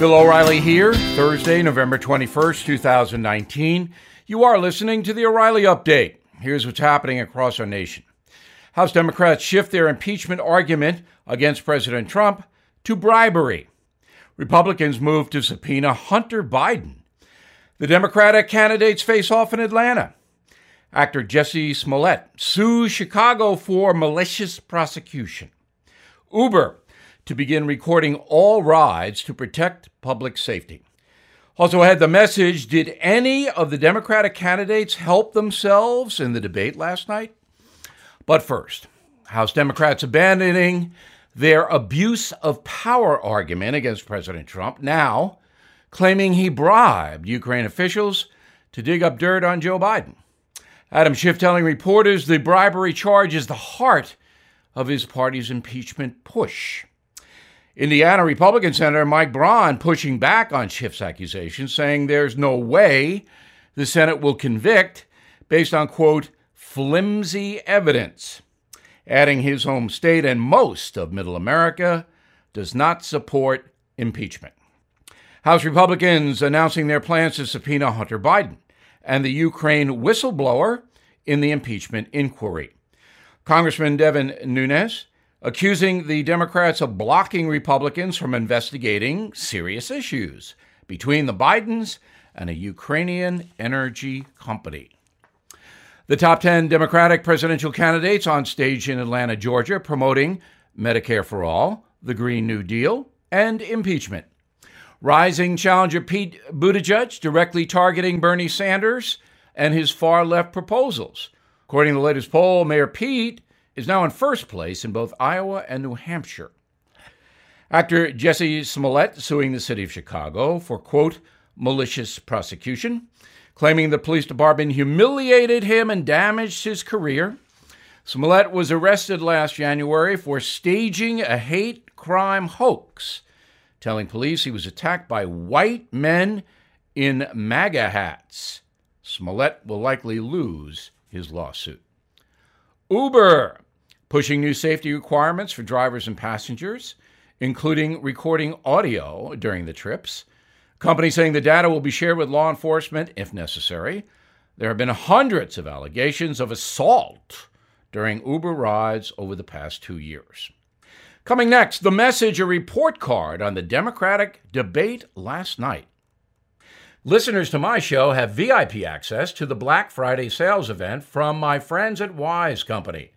Bill O'Reilly here, Thursday, November 21st, 2019. You are listening to the O'Reilly Update. Here's what's happening across our nation. House Democrats shift their impeachment argument against President Trump to bribery. Republicans move to subpoena Hunter Biden. The Democratic candidates face off in Atlanta. Actor Jussie Smollett sues Chicago for malicious prosecution. Uber to begin recording all rides to protect public safety. Also I had the message Did any of the Democratic candidates help themselves in the debate last night? But first, House Democrats abandoning their abuse of power argument against President Trump, now claiming he bribed Ukraine officials to dig up dirt on Joe Biden. Adam Schiff telling reporters the bribery charge is the heart of his party's impeachment push. Indiana Republican Senator Mike Braun pushing back on Schiff's accusations, saying there's no way the Senate will convict based on, quote, flimsy evidence, adding his home state and most of middle America does not support impeachment. House Republicans announcing their plans to subpoena Hunter Biden and the Ukraine whistleblower in the impeachment inquiry. Congressman Devin Nunes accusing the Democrats of blocking Republicans from investigating serious issues between the Bidens and a Ukrainian energy company. The top 10 Democratic presidential candidates on stage in Atlanta, Georgia, promoting Medicare for All, the Green New Deal, and impeachment. Rising challenger Pete Buttigieg directly targeting Bernie Sanders and his far left proposals. According to the latest poll, Mayor Pete is now in first place in both Iowa and New Hampshire. Actor Jussie Smollett suing the city of Chicago for, quote, malicious prosecution, claiming the police department humiliated him and damaged his career. Smollett was arrested last January for staging a hate crime hoax, telling police he was attacked by white men in MAGA hats. Smollett will likely lose his lawsuit. Uber pushing new safety requirements for drivers and passengers, including recording audio during the trips. Company saying the data will be shared with law enforcement if necessary. There have been hundreds of allegations of assault during Uber rides over the past two years. Coming next, the message a report card on the Democratic debate last night. Listeners to my show have VIP access to the Black Friday sales event from my friends at Wise Company.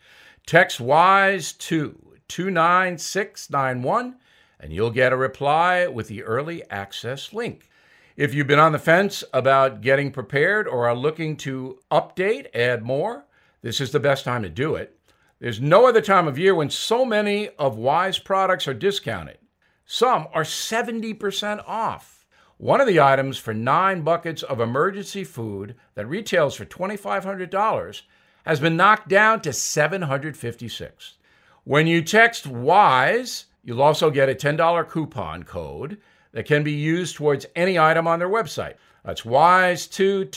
Text WISE to 29691 and you'll get a reply with the early access link. If you've been on the fence about getting prepared or are looking to update, add more, this is the best time to do it. There's no other time of year when so many of Wise products are discounted. Some are 70% off. One of the items for nine buckets of emergency food that retails for $2,500 has been knocked down to 756. When you text WISE, you'll also get a $10 coupon code that can be used towards any item on their website. That's WISE2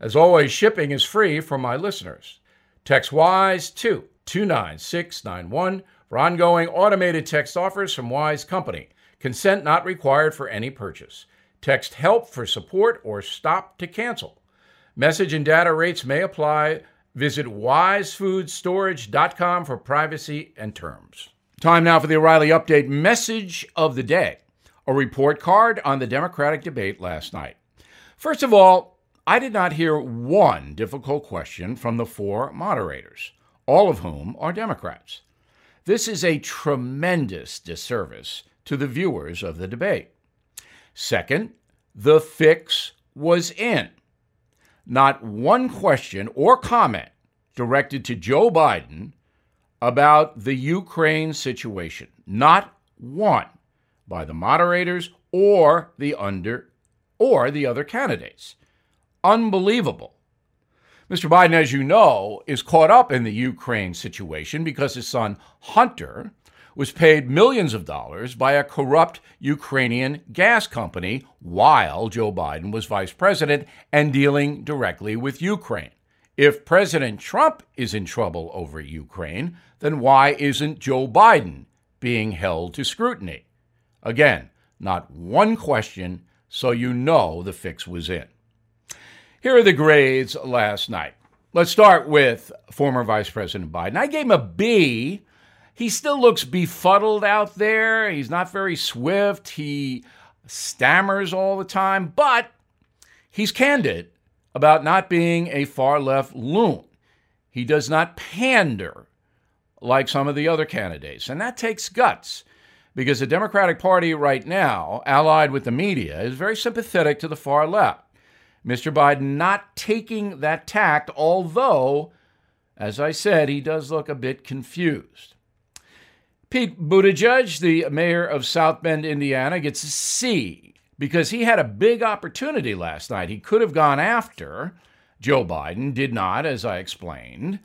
As always, shipping is free for my listeners. Text WISE2 for ongoing automated text offers from Wise Company. Consent not required for any purchase. Text HELP for support or STOP to cancel. Message and data rates may apply. Visit wisefoodstorage.com for privacy and terms. Time now for the O'Reilly Update message of the day a report card on the Democratic debate last night. First of all, I did not hear one difficult question from the four moderators, all of whom are Democrats. This is a tremendous disservice to the viewers of the debate. Second, the fix was in. Not one question or comment directed to Joe Biden about the Ukraine situation. Not one by the moderators or the under or the other candidates. Unbelievable. Mr. Biden, as you know, is caught up in the Ukraine situation because his son Hunter was paid millions of dollars by a corrupt Ukrainian gas company while Joe Biden was vice president and dealing directly with Ukraine. If President Trump is in trouble over Ukraine, then why isn't Joe Biden being held to scrutiny? Again, not one question, so you know the fix was in. Here are the grades last night. Let's start with former Vice President Biden. I gave him a B. He still looks befuddled out there. He's not very swift. He stammers all the time, but he's candid about not being a far left loon. He does not pander like some of the other candidates, and that takes guts because the Democratic Party right now, allied with the media, is very sympathetic to the far left. Mr. Biden not taking that tact, although, as I said, he does look a bit confused. Pete Buttigieg, the mayor of South Bend, Indiana, gets a C because he had a big opportunity last night. He could have gone after Joe Biden, did not, as I explained,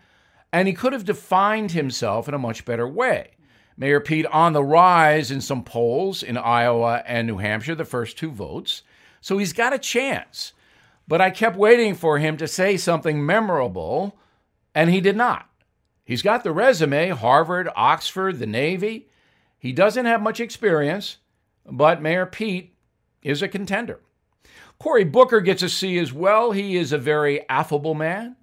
and he could have defined himself in a much better way. Mayor Pete on the rise in some polls in Iowa and New Hampshire, the first two votes. So he's got a chance. But I kept waiting for him to say something memorable, and he did not. He's got the resume Harvard, Oxford, the Navy. He doesn't have much experience, but Mayor Pete is a contender. Cory Booker gets a C as well. He is a very affable man,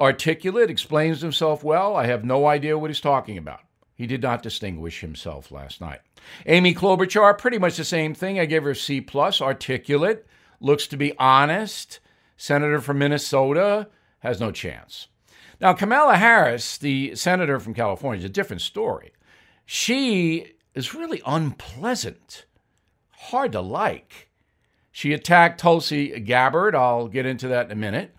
articulate, explains himself well. I have no idea what he's talking about. He did not distinguish himself last night. Amy Klobuchar, pretty much the same thing. I gave her a C plus, articulate, looks to be honest. Senator from Minnesota has no chance. Now, Kamala Harris, the senator from California, is a different story. She is really unpleasant, hard to like. She attacked Tulsi Gabbard. I'll get into that in a minute.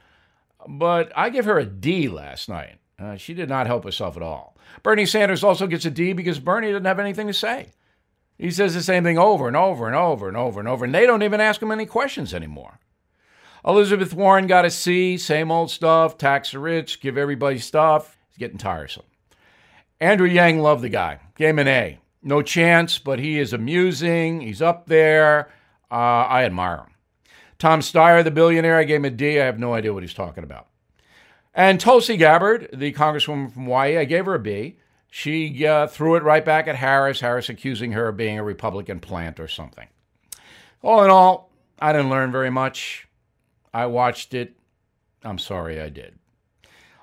But I give her a D last night. Uh, she did not help herself at all. Bernie Sanders also gets a D because Bernie doesn't have anything to say. He says the same thing over and over and over and over and over, and they don't even ask him any questions anymore. Elizabeth Warren got a C, same old stuff, tax the rich, give everybody stuff. It's getting tiresome. Andrew Yang loved the guy, gave an A. No chance, but he is amusing. He's up there. Uh, I admire him. Tom Steyer, the billionaire, I gave him a D. I have no idea what he's talking about. And Tulsi Gabbard, the congresswoman from Hawaii, I gave her a B. She uh, threw it right back at Harris, Harris accusing her of being a Republican plant or something. All in all, I didn't learn very much. I watched it. I'm sorry I did.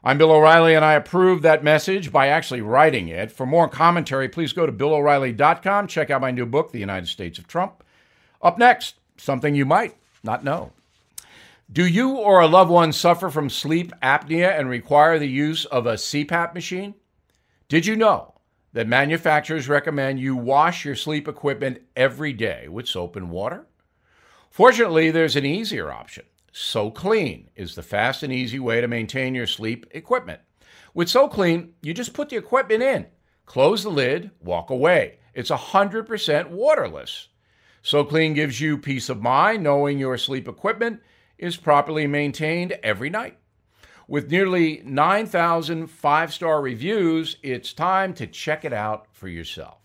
I'm Bill O'Reilly, and I approve that message by actually writing it. For more commentary, please go to BillO'Reilly.com. Check out my new book, The United States of Trump. Up next, something you might not know. Do you or a loved one suffer from sleep apnea and require the use of a CPAP machine? Did you know that manufacturers recommend you wash your sleep equipment every day with soap and water? Fortunately, there's an easier option. SoClean is the fast and easy way to maintain your sleep equipment. With So Clean, you just put the equipment in, close the lid, walk away. It's 100% waterless. So Clean gives you peace of mind knowing your sleep equipment is properly maintained every night. With nearly 9,000 five star reviews, it's time to check it out for yourself.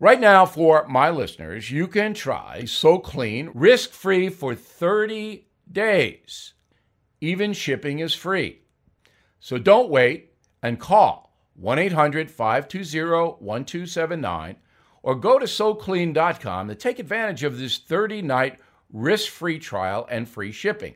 Right now, for my listeners, you can try So Clean risk free for 30 days. Even shipping is free. So don't wait and call 1 800 520 1279 or go to SoClean.com to take advantage of this 30 night risk free trial and free shipping.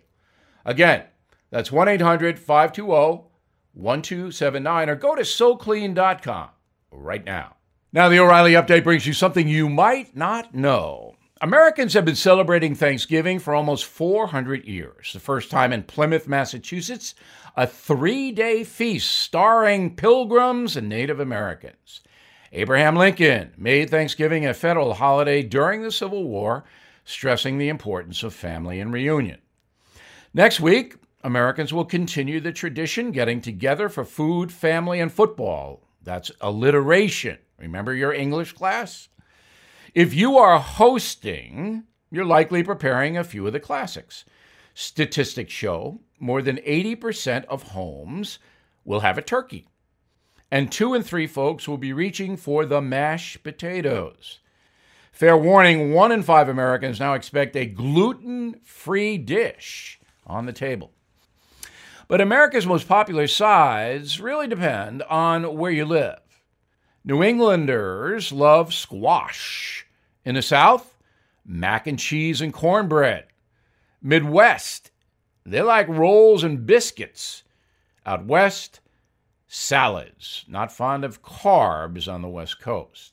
Again, that's 1 800 520 1279 or go to SoClean.com right now. Now, the O'Reilly Update brings you something you might not know. Americans have been celebrating Thanksgiving for almost 400 years. The first time in Plymouth, Massachusetts, a three day feast starring pilgrims and Native Americans. Abraham Lincoln made Thanksgiving a federal holiday during the Civil War, stressing the importance of family and reunion. Next week, Americans will continue the tradition, getting together for food, family, and football. That's alliteration. Remember your English class? If you are hosting, you're likely preparing a few of the classics. Statistics show more than 80% of homes will have a turkey. And two and three folks will be reaching for the mashed potatoes. Fair warning one in five Americans now expect a gluten free dish on the table. But America's most popular sides really depend on where you live. New Englanders love squash, In the South, mac and cheese and cornbread. Midwest, they like rolls and biscuits. Out west, salads. Not fond of carbs on the West Coast.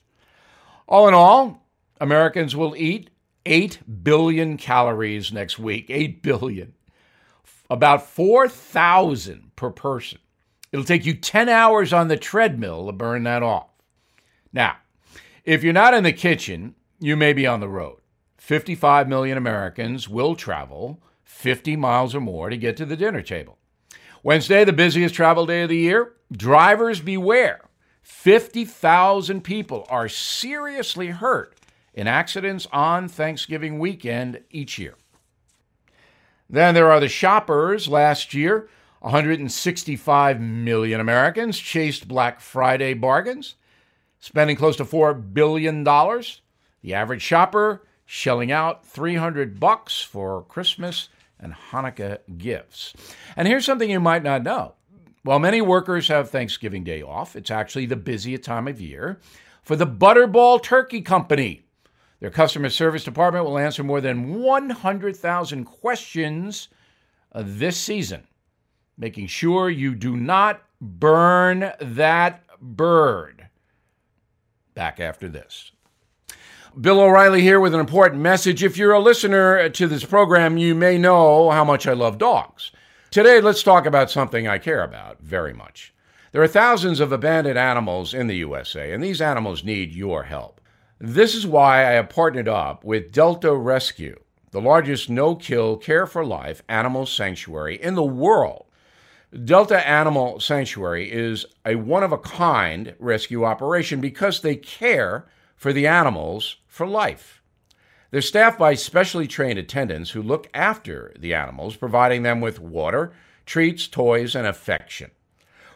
All in all, Americans will eat 8 billion calories next week. 8 billion. About 4,000 per person. It'll take you 10 hours on the treadmill to burn that off. Now, if you're not in the kitchen, you may be on the road. 55 million Americans will travel 50 miles or more to get to the dinner table. Wednesday, the busiest travel day of the year. Drivers beware. 50,000 people are seriously hurt in accidents on Thanksgiving weekend each year. Then there are the shoppers. Last year, 165 million Americans chased Black Friday bargains, spending close to $4 billion. The average shopper shelling out 300 bucks for Christmas and Hanukkah gifts. And here's something you might not know. While many workers have Thanksgiving Day off, it's actually the busiest time of year for the Butterball Turkey Company. Their customer service department will answer more than 100,000 questions uh, this season, making sure you do not burn that bird. Back after this. Bill O'Reilly here with an important message. If you're a listener to this program, you may know how much I love dogs. Today, let's talk about something I care about very much. There are thousands of abandoned animals in the USA, and these animals need your help. This is why I have partnered up with Delta Rescue, the largest no kill, care for life animal sanctuary in the world. Delta Animal Sanctuary is a one of a kind rescue operation because they care for the animals for life. They're staffed by specially trained attendants who look after the animals, providing them with water, treats, toys, and affection.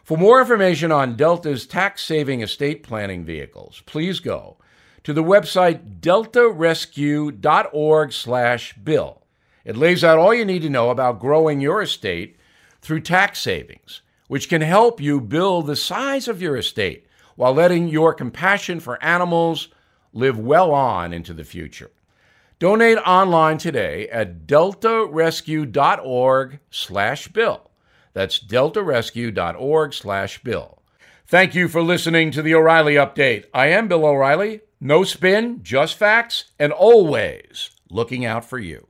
For more information on Delta's tax saving estate planning vehicles, please go to the website deltarescue.org/bill. It lays out all you need to know about growing your estate through tax savings, which can help you build the size of your estate while letting your compassion for animals live well on into the future. Donate online today at deltarescue.org/bill. That's deltarescue.org/bill. Thank you for listening to the O'Reilly update. I am Bill O'Reilly. No spin, just facts, and always looking out for you.